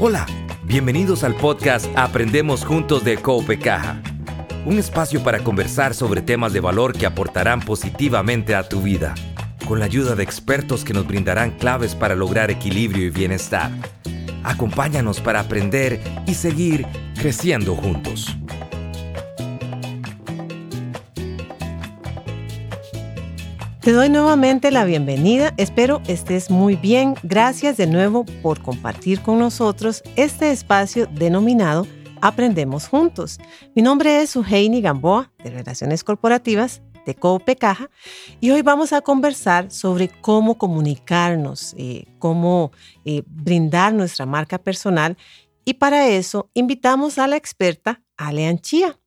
Hola, bienvenidos al podcast Aprendemos Juntos de Cope Caja, un espacio para conversar sobre temas de valor que aportarán positivamente a tu vida, con la ayuda de expertos que nos brindarán claves para lograr equilibrio y bienestar. Acompáñanos para aprender y seguir creciendo juntos. Te doy nuevamente la bienvenida, espero estés muy bien. Gracias de nuevo por compartir con nosotros este espacio denominado Aprendemos Juntos. Mi nombre es Suheini Gamboa, de Relaciones Corporativas de Cope Caja, y hoy vamos a conversar sobre cómo comunicarnos, eh, cómo eh, brindar nuestra marca personal, y para eso invitamos a la experta Ale Anchía,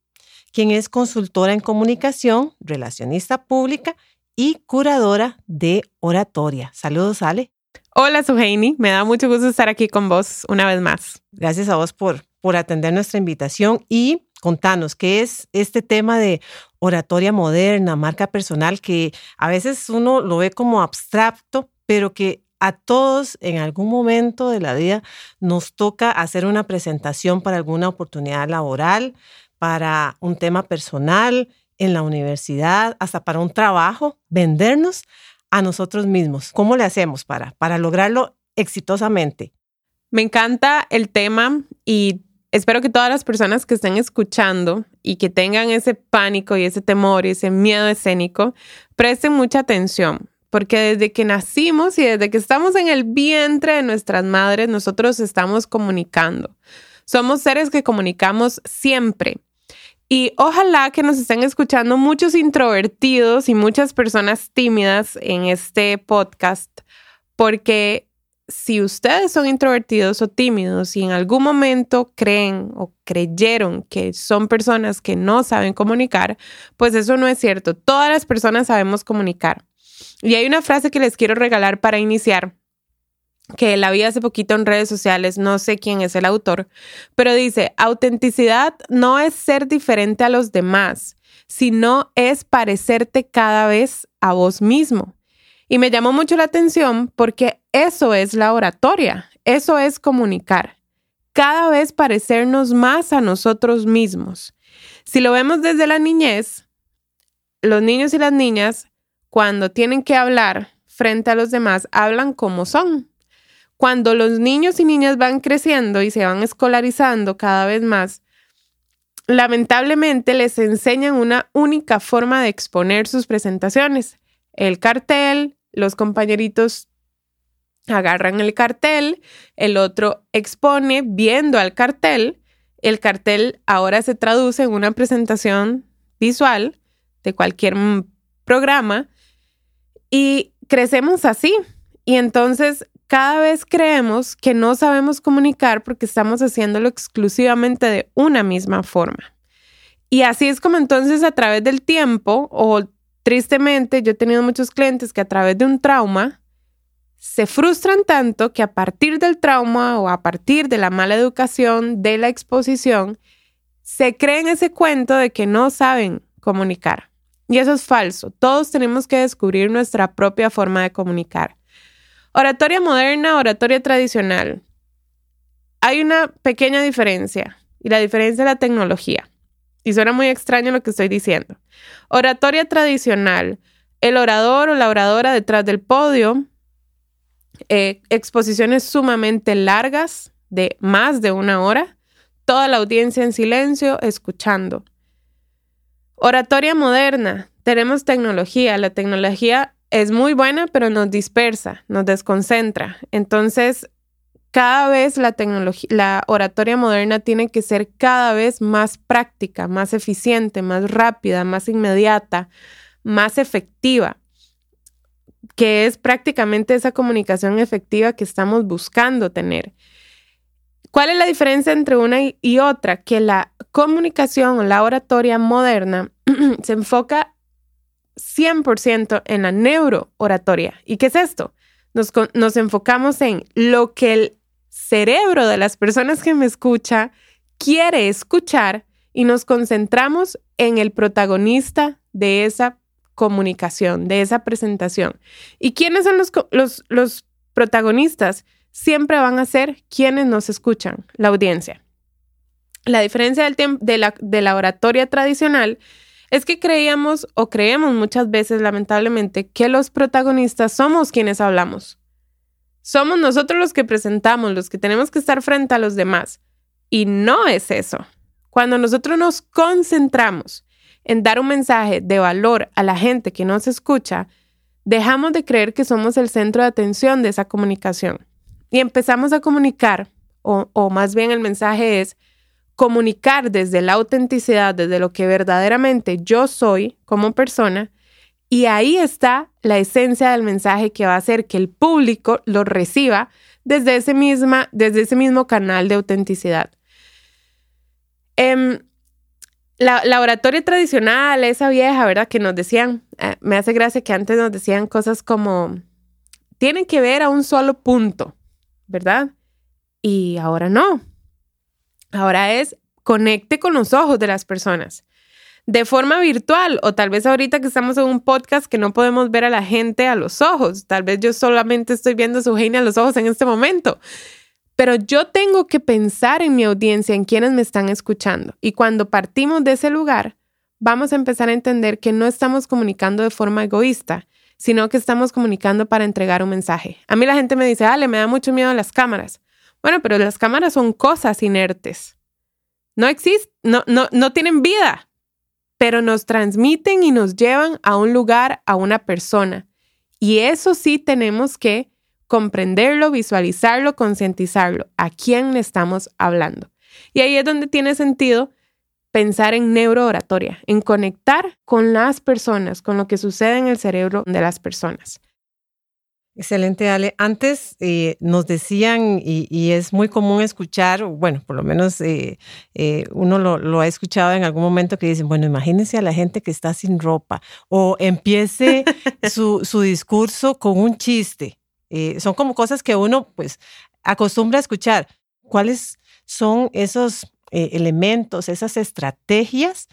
quien es consultora en comunicación, relacionista pública y curadora de oratoria. Saludos, Ale. Hola, Suheini. Me da mucho gusto estar aquí con vos una vez más. Gracias a vos por, por atender nuestra invitación y contanos qué es este tema de oratoria moderna, marca personal, que a veces uno lo ve como abstracto, pero que a todos en algún momento de la vida nos toca hacer una presentación para alguna oportunidad laboral, para un tema personal, en la universidad, hasta para un trabajo, vendernos a nosotros mismos. ¿Cómo le hacemos para, para lograrlo exitosamente? Me encanta el tema y espero que todas las personas que estén escuchando y que tengan ese pánico y ese temor y ese miedo escénico, presten mucha atención, porque desde que nacimos y desde que estamos en el vientre de nuestras madres, nosotros estamos comunicando. Somos seres que comunicamos siempre. Y ojalá que nos estén escuchando muchos introvertidos y muchas personas tímidas en este podcast, porque si ustedes son introvertidos o tímidos y en algún momento creen o creyeron que son personas que no saben comunicar, pues eso no es cierto. Todas las personas sabemos comunicar. Y hay una frase que les quiero regalar para iniciar que la vi hace poquito en redes sociales, no sé quién es el autor, pero dice, autenticidad no es ser diferente a los demás, sino es parecerte cada vez a vos mismo. Y me llamó mucho la atención porque eso es la oratoria, eso es comunicar, cada vez parecernos más a nosotros mismos. Si lo vemos desde la niñez, los niños y las niñas, cuando tienen que hablar frente a los demás, hablan como son, cuando los niños y niñas van creciendo y se van escolarizando cada vez más, lamentablemente les enseñan una única forma de exponer sus presentaciones. El cartel, los compañeritos agarran el cartel, el otro expone viendo al cartel, el cartel ahora se traduce en una presentación visual de cualquier programa y crecemos así. Y entonces cada vez creemos que no sabemos comunicar porque estamos haciéndolo exclusivamente de una misma forma. Y así es como entonces a través del tiempo, o tristemente, yo he tenido muchos clientes que a través de un trauma se frustran tanto que a partir del trauma o a partir de la mala educación, de la exposición, se creen ese cuento de que no saben comunicar. Y eso es falso. Todos tenemos que descubrir nuestra propia forma de comunicar. Oratoria moderna, oratoria tradicional. Hay una pequeña diferencia y la diferencia es la tecnología. Y suena muy extraño lo que estoy diciendo. Oratoria tradicional, el orador o la oradora detrás del podio, eh, exposiciones sumamente largas de más de una hora, toda la audiencia en silencio escuchando. Oratoria moderna, tenemos tecnología, la tecnología es muy buena, pero nos dispersa, nos desconcentra. Entonces, cada vez la tecnología, la oratoria moderna tiene que ser cada vez más práctica, más eficiente, más rápida, más inmediata, más efectiva, que es prácticamente esa comunicación efectiva que estamos buscando tener. ¿Cuál es la diferencia entre una y otra? Que la comunicación o la oratoria moderna se enfoca 100% en la neurooratoria. ¿Y qué es esto? Nos, nos enfocamos en lo que el cerebro de las personas que me escucha quiere escuchar y nos concentramos en el protagonista de esa comunicación, de esa presentación. ¿Y quiénes son los, los, los protagonistas? siempre van a ser quienes nos escuchan, la audiencia. La diferencia del de, la, de la oratoria tradicional es que creíamos o creemos muchas veces, lamentablemente, que los protagonistas somos quienes hablamos. Somos nosotros los que presentamos, los que tenemos que estar frente a los demás. Y no es eso. Cuando nosotros nos concentramos en dar un mensaje de valor a la gente que nos escucha, dejamos de creer que somos el centro de atención de esa comunicación y empezamos a comunicar, o, o más bien el mensaje es, comunicar desde la autenticidad, desde lo que verdaderamente yo soy como persona, y ahí está la esencia del mensaje que va a hacer que el público lo reciba desde ese, misma, desde ese mismo canal de autenticidad. Em, la, oratoria tradicional, esa vieja, ¿verdad? Que nos decían, eh, me hace gracia que antes nos decían cosas como, tienen que ver a un solo punto, ¿verdad? Y ahora no. Ahora es conecte con los ojos de las personas de forma virtual o tal vez ahorita que estamos en un podcast que no podemos ver a la gente a los ojos. Tal vez yo solamente estoy viendo su genia a los ojos en este momento. Pero yo tengo que pensar en mi audiencia, en quienes me están escuchando. Y cuando partimos de ese lugar, vamos a empezar a entender que no estamos comunicando de forma egoísta, sino que estamos comunicando para entregar un mensaje. A mí la gente me dice, Ale, me da mucho miedo las cámaras. Bueno, pero las cámaras son cosas inertes. No existen, no, no, no tienen vida, pero nos transmiten y nos llevan a un lugar, a una persona. Y eso sí tenemos que comprenderlo, visualizarlo, concientizarlo. ¿A quién le estamos hablando? Y ahí es donde tiene sentido pensar en neurooratoria, en conectar con las personas, con lo que sucede en el cerebro de las personas. Excelente, Ale. Antes eh, nos decían, y, es muy común escuchar, bueno, por lo menos eh, eh, uno lo, ha escuchado en algún momento que dicen, bueno, imagínense a la gente que está sin ropa o empiece su, su discurso con un chiste. son como cosas que uno pues acostumbra a escuchar. ¿Cuáles son esos elementos, esas estrategias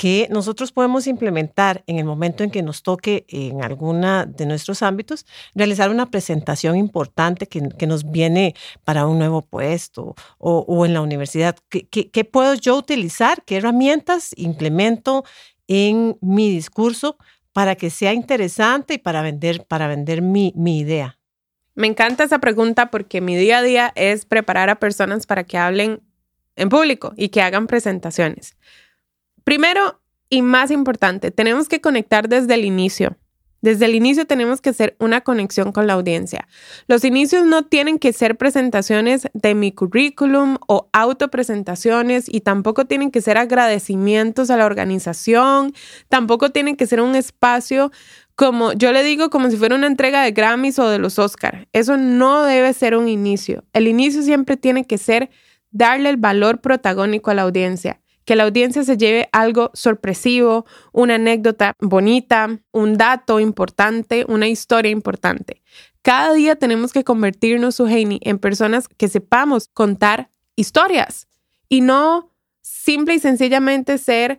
que nosotros podemos implementar en el momento en que nos toque en alguna de nuestros ámbitos, realizar una presentación importante que, nos viene para un nuevo puesto o, en la universidad. ¿Qué, puedo yo utilizar? ¿Qué herramientas implemento en mi discurso para que sea interesante y para vender, para vender mi, mi idea? Me encanta esa pregunta porque mi día a día es preparar a personas para que hablen en público y que hagan presentaciones. Primero y más importante, tenemos que conectar desde el inicio. Desde el inicio tenemos que hacer una conexión con la audiencia. Los inicios no tienen que ser presentaciones de mi currículum o autopresentaciones y tampoco tienen que ser agradecimientos a la organización, tampoco tienen que ser un espacio como yo le digo como si fuera una entrega de Grammys o de los Oscar. Eso no debe ser un inicio. El inicio siempre tiene que ser darle el valor protagónico a la audiencia que la audiencia se lleve algo sorpresivo, una anécdota bonita, un dato importante, una historia importante. Cada día tenemos que convertirnos, Suheini, en personas que sepamos contar historias y no simple y sencillamente ser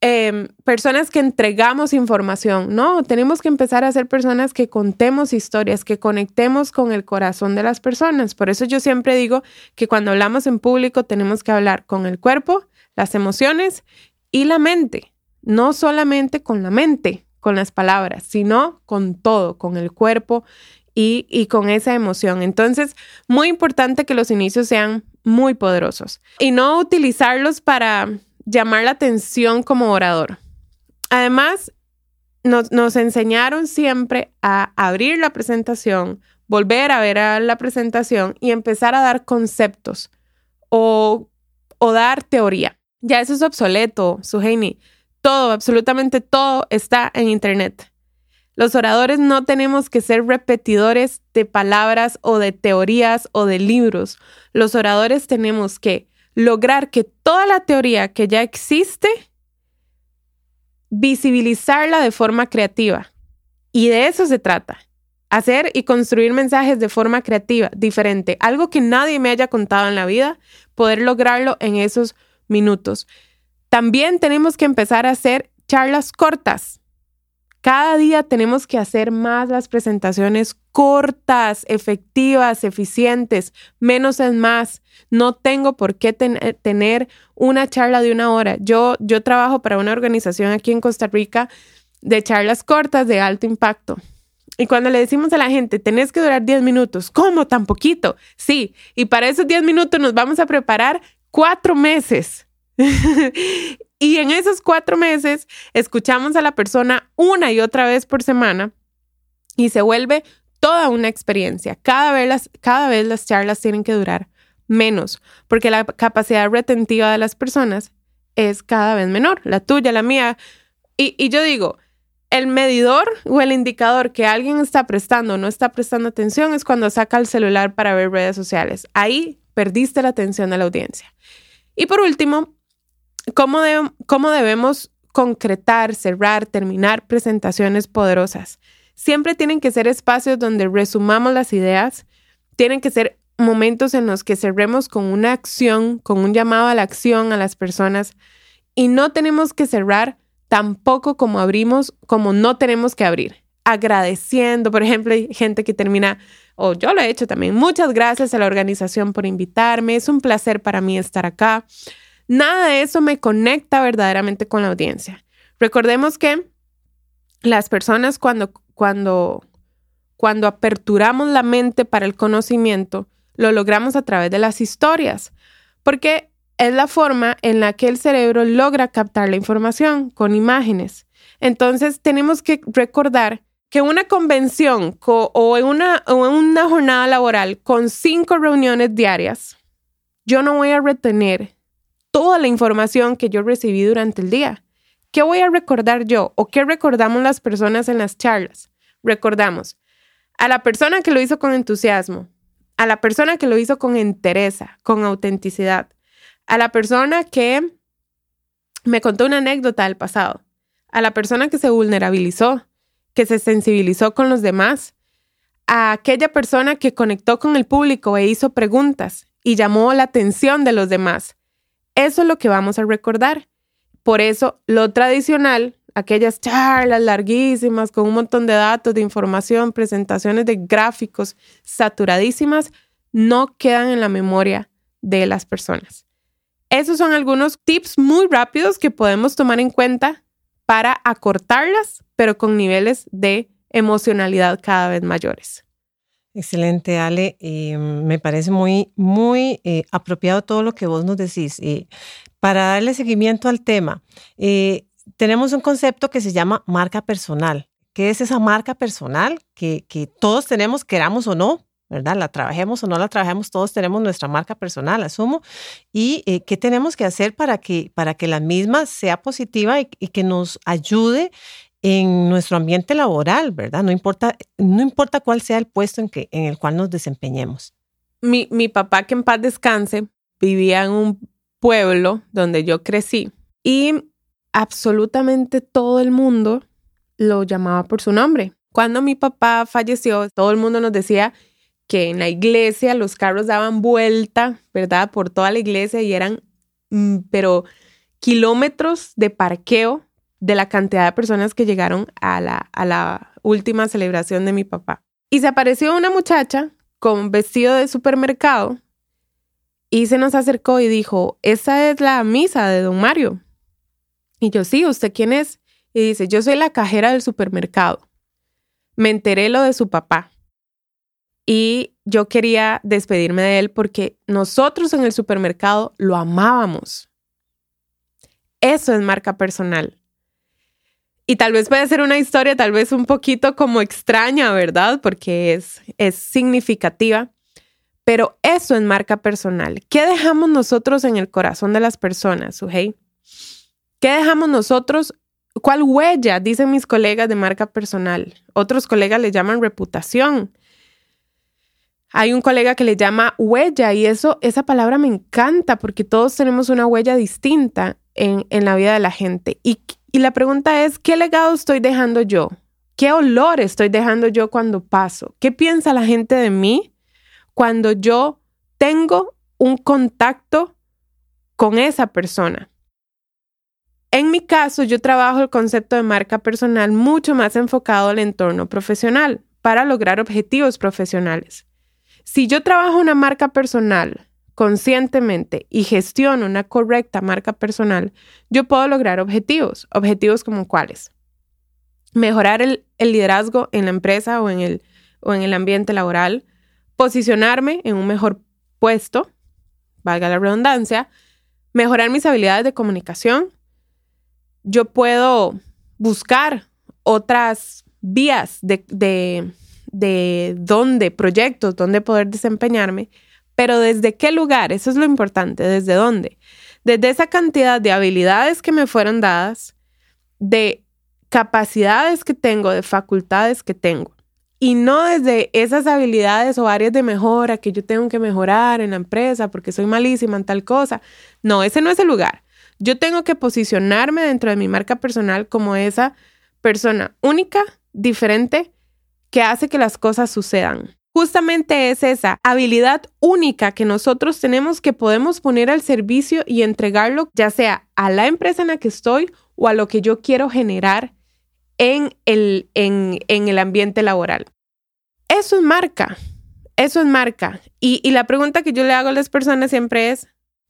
em, personas que entregamos información. No, tenemos que empezar a ser personas que contemos historias, que conectemos con el corazón de las personas. Por eso yo siempre digo que cuando hablamos en público tenemos que hablar con el cuerpo, las emociones y la mente. No solamente con la mente, con las palabras, sino con todo, con el cuerpo y, con esa emoción. Entonces, muy importante que los inicios sean muy poderosos y no utilizarlos para llamar la atención como orador. Además, nos, nos, enseñaron siempre a abrir la presentación, volver a ver la presentación y empezar a dar conceptos o, o dar teoría. Ya eso es obsoleto, Suheini. Todo, absolutamente todo está en Internet. Los oradores no tenemos que ser repetidores de palabras o de teorías o de libros. Los oradores tenemos que lograr que toda la teoría que ya existe, visibilizarla de forma creativa. Y de eso se trata. Hacer y construir mensajes de forma creativa, diferente. Algo que nadie me haya contado en la vida, poder lograrlo en esos minutos. También tenemos que empezar a hacer charlas cortas. Cada día tenemos que hacer más las presentaciones cortas, efectivas, eficientes. Menos es más. No tengo por qué tener una charla de una hora. Yo, yo trabajo para una organización aquí en Costa Rica de charlas cortas de alto impacto. Y cuando le decimos a la gente, tenés que durar 10 minutos, ¿cómo tan poquito? Sí, y para esos 10 minutos nos vamos a preparar cuatro meses. y en esos cuatro meses escuchamos a la persona una y otra vez por semana y se vuelve toda una experiencia. Cada vez las, cada vez las charlas tienen que durar menos, porque la capacidad retentiva de las personas es cada vez menor, la tuya, la mía. Y, y yo digo, el medidor o el indicador que alguien está prestando o no está prestando atención es cuando saca el celular para ver redes sociales. Ahí perdiste la atención de la audiencia. Y por último, ¿cómo, cómo debemos concretar, cerrar, terminar presentaciones poderosas? Siempre tienen que ser espacios donde resumamos las ideas, tienen que ser momentos en los que cerremos con una acción, con un llamado a la acción a las personas y no tenemos que cerrar tampoco como abrimos, como no tenemos que abrir. Agradeciendo, por ejemplo, hay gente que termina, o yo lo he hecho también, muchas gracias a la organización por invitarme, es un placer para mí estar acá. Nada de eso me conecta verdaderamente con la audiencia. Recordemos que las personas cuando, cuando, cuando aperturamos la mente para el conocimiento, lo logramos a través de las historias, porque es la forma en la que el cerebro logra captar la información con imágenes. Entonces tenemos que recordar que una convención o, en una, o una jornada laboral con cinco reuniones diarias, yo no voy a retener toda la información que yo recibí durante el día. ¿Qué voy a recordar yo o qué recordamos las personas en las charlas? Recordamos a la persona que lo hizo con entusiasmo, a la persona que lo hizo con entereza, con autenticidad, a la persona que me contó una anécdota del pasado, a la persona que se vulnerabilizó, que se sensibilizó con los demás, a aquella persona que conectó con el público e hizo preguntas y llamó la atención de los demás. Eso es lo que vamos a recordar. Por eso, lo tradicional, aquellas charlas larguísimas con un montón de datos, de información, presentaciones de gráficos saturadísimas, no quedan en la memoria de las personas. Esos son algunos tips muy rápidos que podemos tomar en cuenta para acortarlas, pero con niveles de emocionalidad cada vez mayores. Excelente, Ale. Eh, me parece muy, muy eh, apropiado todo lo que vos nos decís. Eh, para darle seguimiento al tema, tenemos un concepto que se llama marca personal. ¿Qué es esa marca personal que, que todos tenemos, queramos o no? ¿verdad? La trabajemos o no la trabajemos, todos tenemos nuestra marca personal, asumo. ¿Y qué tenemos que hacer para que, para que la misma sea positiva y, que nos ayude en nuestro ambiente laboral, ¿verdad? No importa, no importa cuál sea el puesto en, que, en el cual nos desempeñemos. Mi, mi papá, que en paz descanse, vivía en un pueblo donde yo crecí y absolutamente todo el mundo lo llamaba por su nombre. Cuando mi papá falleció, todo el mundo nos decía que en la iglesia los carros daban vuelta, ¿verdad? Por toda la iglesia y eran, mm, pero kilómetros de parqueo de la cantidad de personas que llegaron a la, a la última celebración de mi papá. Y se apareció una muchacha con vestido de supermercado y se nos acercó y dijo, esa es la misa de don Mario. Y yo, sí, ¿usted quién es? Y dice, yo soy la cajera del supermercado. Me enteré lo de su papá. Y yo quería despedirme de él porque nosotros en el supermercado lo amábamos. Eso es marca personal. Y tal vez puede ser una historia tal vez un poquito como extraña, ¿verdad? Porque es, es significativa. Pero eso es marca personal. ¿Qué dejamos nosotros en el corazón de las personas, Sujei? ¿Qué dejamos nosotros? ¿Cuál huella? Dicen mis colegas de marca personal. Otros colegas le llaman reputación. Hay un colega que le llama huella y eso, esa palabra me encanta porque todos tenemos una huella distinta en, la vida de la gente. Y, y la pregunta es, ¿qué legado estoy dejando yo? ¿Qué olor estoy dejando yo cuando paso? ¿Qué piensa la gente de mí cuando yo tengo un contacto con esa persona? En mi caso, yo trabajo el concepto de marca personal mucho más enfocado al entorno profesional para lograr objetivos profesionales. Si yo trabajo una marca personal conscientemente y gestiono una correcta marca personal, yo puedo lograr objetivos. Objetivos como cuáles? Mejorar el, liderazgo en la empresa o en, el, o en el ambiente laboral, posicionarme en un mejor puesto, valga la redundancia, mejorar mis habilidades de comunicación. Yo puedo buscar otras vías de, de, de dónde, proyectos, dónde poder desempeñarme, pero desde qué lugar, eso es lo importante, desde dónde. Desde esa cantidad de habilidades que me fueron dadas, de capacidades que tengo, de facultades que tengo. Y no desde esas habilidades o áreas de mejora que yo tengo que mejorar en la empresa porque soy malísima en tal cosa. No, ese no es el lugar. Yo tengo que posicionarme dentro de mi marca personal como esa persona única, diferente, que hace que las cosas sucedan. Justamente es esa habilidad única que nosotros tenemos que podemos poner al servicio y entregarlo ya sea a la empresa en la que estoy o a lo que yo quiero generar en el, en, el ambiente laboral. Eso es marca, eso es marca. Y, y la pregunta que yo le hago a las personas siempre es,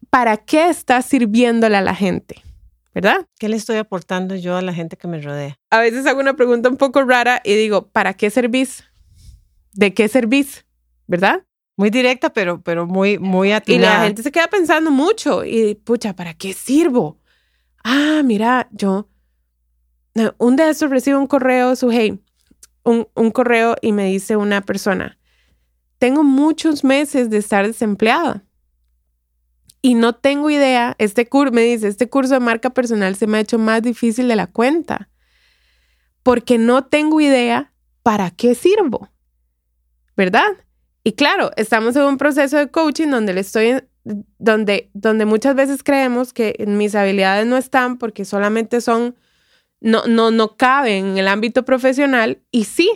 ¿para qué estás sirviéndole a la gente? ¿verdad? ¿Qué le estoy aportando yo a la gente que me rodea? A veces hago una pregunta un poco rara y digo, ¿para qué servís? ¿De qué servís? ¿Verdad? Muy directa, pero, pero muy, muy atinada. Y la gente se queda pensando mucho y, pucha, ¿para qué sirvo? Ah, mira, yo un de estos recibo un correo, su hey, un, un correo y me dice una persona, tengo muchos meses de estar desempleada y no tengo idea, este curso, me dice, este curso de marca personal se me ha hecho más difícil de la cuenta, porque no tengo idea para qué sirvo, ¿verdad? Y claro, estamos en un proceso de coaching donde le estoy, donde, donde muchas veces creemos que mis habilidades no están porque solamente son no, no, no cabe en el ámbito profesional y sí,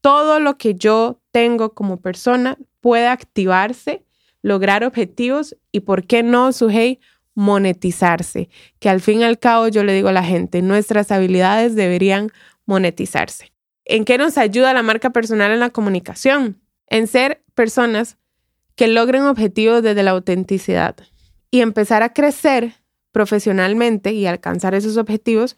todo lo que yo tengo como persona puede activarse, lograr objetivos y, ¿por qué no, Suhey? monetizarse, que al fin y al cabo yo le digo a la gente, nuestras habilidades deberían monetizarse. ¿En qué nos ayuda la marca personal en la comunicación? En ser personas que logren objetivos desde la autenticidad y empezar a crecer profesionalmente y alcanzar esos objetivos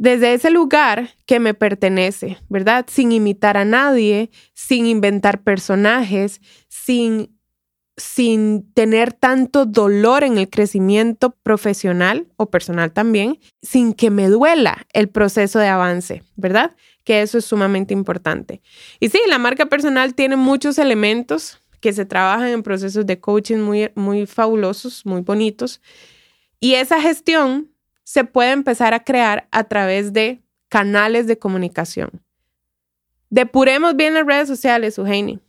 desde ese lugar que me pertenece, ¿verdad? Sin imitar a nadie, sin inventar personajes, sin, sin tener tanto dolor en el crecimiento profesional o personal también, sin que me duela el proceso de avance, ¿verdad? Que eso es sumamente importante. Y sí, la marca personal tiene muchos elementos que se trabajan en procesos de coaching muy, muy fabulosos, muy bonitos. Y esa gestión se puede empezar a crear a través de canales de comunicación. Depuremos bien las redes sociales, Eugenie.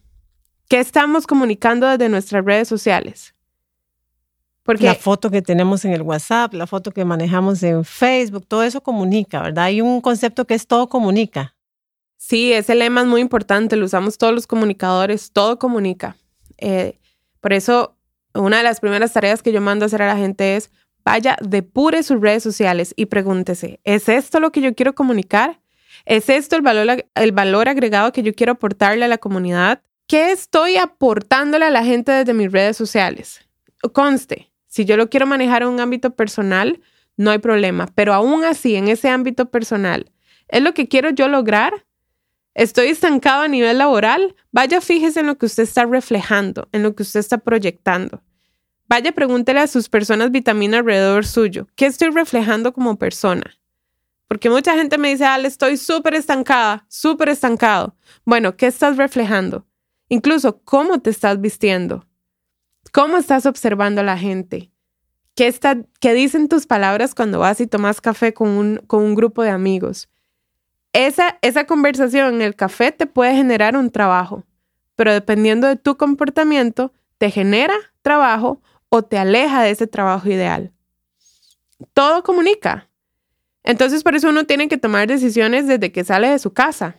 ¿Qué estamos comunicando desde nuestras redes sociales? Porque la foto que tenemos en el WhatsApp, la foto que manejamos en Facebook, todo eso comunica, ¿verdad? Hay un concepto que es todo comunica. Sí, ese lema es muy importante, lo usamos todos los comunicadores, todo comunica. Eh, por eso, una de las primeras tareas que yo mando a hacer a la gente es vaya, depure sus redes sociales y pregúntese, ¿es esto lo que yo quiero comunicar? ¿Es esto el valor, el valor agregado que yo quiero aportarle a la comunidad? ¿Qué estoy aportándole a la gente desde mis redes sociales? Conste, si yo lo quiero manejar en un ámbito personal, no hay problema, pero aún así, en ese ámbito personal, ¿es lo que quiero yo lograr? ¿Estoy estancado a nivel laboral? Vaya, fíjese en lo que usted está reflejando, en lo que usted está proyectando. Vaya, pregúntele a sus personas vitamina alrededor suyo. ¿Qué estoy reflejando como persona? Porque mucha gente me dice, Ale, estoy súper estancada, súper estancado. Bueno, ¿qué estás reflejando? Incluso, ¿cómo te estás vistiendo? ¿Cómo estás observando a la gente? ¿Qué, está, qué dicen tus palabras cuando vas y tomas café con un, con un grupo de amigos? Esa, esa conversación en el café te puede generar un trabajo, pero dependiendo de tu comportamiento, te genera trabajo o te aleja de ese trabajo ideal. Todo comunica. Entonces, por eso uno tiene que tomar decisiones desde que sale de su casa.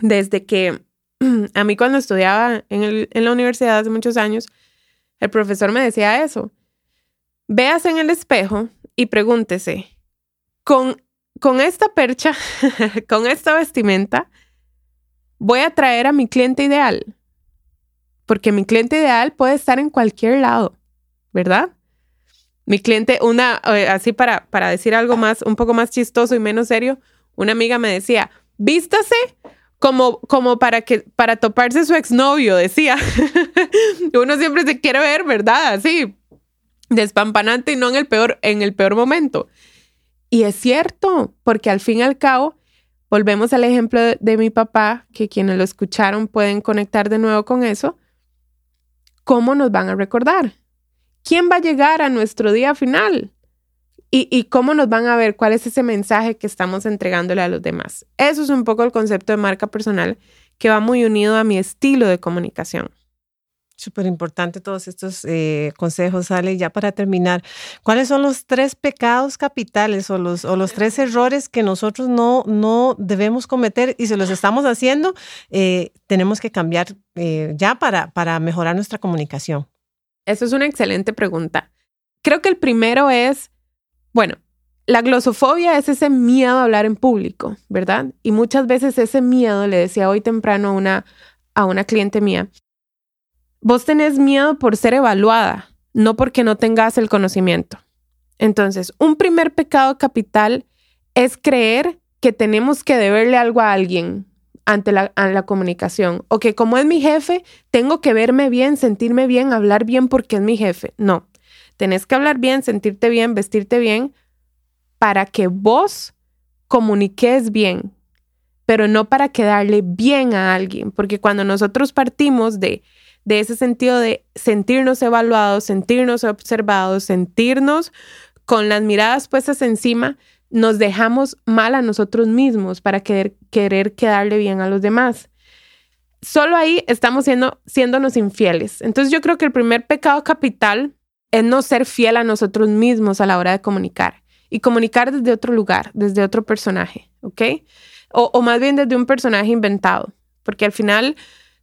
Desde que a mí cuando estudiaba en, la universidad hace muchos años, el profesor me decía eso. Veas en el espejo y pregúntese, con, con esta percha, con esta vestimenta, voy a traer a mi cliente ideal. Porque mi cliente ideal puede estar en cualquier lado, ¿verdad? Mi cliente, una, eh, así para, para decir algo más, un poco más chistoso y menos serio, una amiga me decía, vístase como, como para que, para toparse su exnovio, decía. Uno siempre se quiere ver, ¿verdad? Así, despampanante y no en el peor, en el peor momento. Y es cierto, porque al fin y al cabo, volvemos al ejemplo de, mi papá, que quienes lo escucharon pueden conectar de nuevo con eso. ¿Cómo nos van a recordar? ¿Quién va a llegar a nuestro día final? Y, cómo nos van a ver, cuál es ese mensaje que estamos entregándole a los demás. Eso es un poco el concepto de marca personal que va muy unido a mi estilo de comunicación. Súper importante todos estos eh, consejos, Ale. Ya para terminar, ¿cuáles son los tres pecados capitales o los, o los tres errores que nosotros no, no debemos cometer y si los estamos haciendo, eh, tenemos que cambiar eh, ya para, para mejorar nuestra comunicación? Eso es una excelente pregunta. Creo que el primero es bueno, la glosofobia es ese miedo a hablar en público, ¿verdad? Y muchas veces ese miedo, le decía hoy temprano a una, a una cliente mía, vos tenés miedo por ser evaluada, no porque no tengas el conocimiento. Entonces, un primer pecado capital es creer que tenemos que deberle algo a alguien ante la, la, comunicación o que como es mi jefe, tengo que verme bien, sentirme bien, hablar bien porque es mi jefe. No, Tenés que hablar bien, sentirte bien, vestirte bien para que vos comuniques bien, pero no para quedarle bien a alguien, porque cuando nosotros partimos de, de ese sentido de sentirnos evaluados, sentirnos observados, sentirnos con las miradas puestas encima, nos dejamos mal a nosotros mismos para querer, querer quedarle bien a los demás. Solo ahí estamos siendo, siéndonos infieles. Entonces yo creo que el primer pecado capital es no ser fiel a nosotros mismos a la hora de comunicar y comunicar desde otro lugar, desde otro personaje, ¿ok? O, más bien desde un personaje inventado, porque al final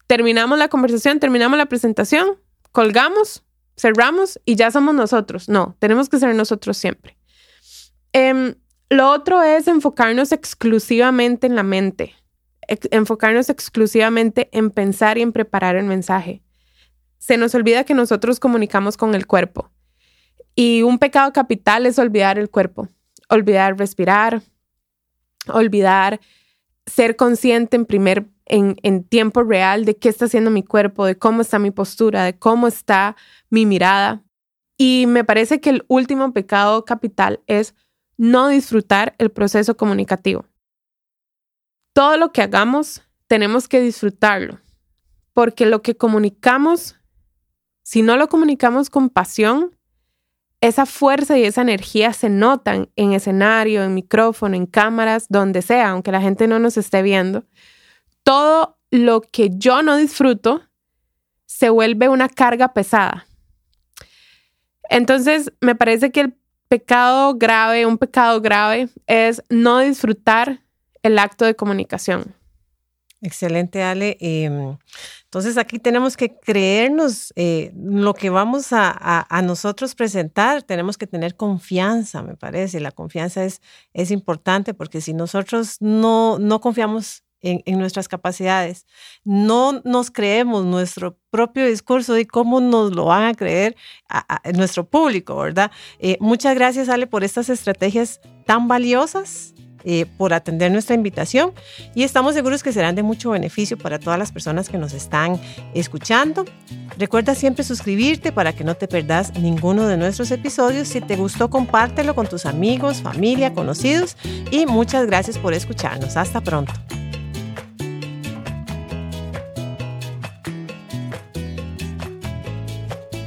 terminamos la conversación, terminamos la presentación, colgamos, cerramos y ya somos nosotros. No, tenemos que ser nosotros siempre. Em, lo otro es enfocarnos exclusivamente en la mente, enfocarnos exclusivamente en pensar y en preparar el mensaje se nos olvida que nosotros comunicamos con el cuerpo. Y un pecado capital es olvidar el cuerpo, olvidar respirar, olvidar ser consciente en primer en, tiempo real de qué está haciendo mi cuerpo, de cómo está mi postura, de cómo está mi mirada. Y me parece que el último pecado capital es no disfrutar el proceso comunicativo. Todo lo que hagamos tenemos que disfrutarlo, porque lo que comunicamos si no lo comunicamos con pasión, esa fuerza y esa energía se notan en escenario, en micrófono, en cámaras, donde sea, aunque la gente no nos esté viendo. Todo lo que yo no disfruto se vuelve una carga pesada. Entonces, me parece que el pecado grave, un pecado grave, es no disfrutar el acto de comunicación. Excelente, Ale. Em, entonces aquí tenemos que creernos eh, lo que vamos a, nosotros presentar. Tenemos que tener confianza, me parece. La confianza es, es importante porque si nosotros no, no confiamos en, nuestras capacidades, no nos creemos nuestro propio discurso y cómo nos lo van a creer a, nuestro público, ¿verdad? Eh, muchas gracias, Ale, por estas estrategias tan valiosas eh, por atender nuestra invitación y estamos seguros que serán de mucho beneficio para todas las personas que nos están escuchando. Recuerda siempre suscribirte para que no te perdas ninguno de nuestros episodios. Si te gustó, compártelo con tus amigos, familia, conocidos y muchas gracias por escucharnos. Hasta pronto.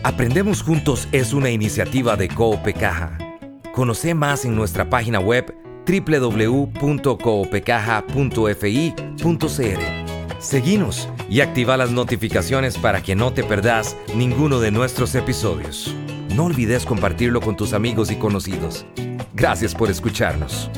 Aprendemos Juntos es una iniciativa de Coope Caja. Conoce más en nuestra página web www.coopecaja.fi.cr. Seguinos y activa las notificaciones para que no te perdas ninguno de nuestros episodios. No olvides compartirlo con tus amigos y conocidos. Gracias por escucharnos.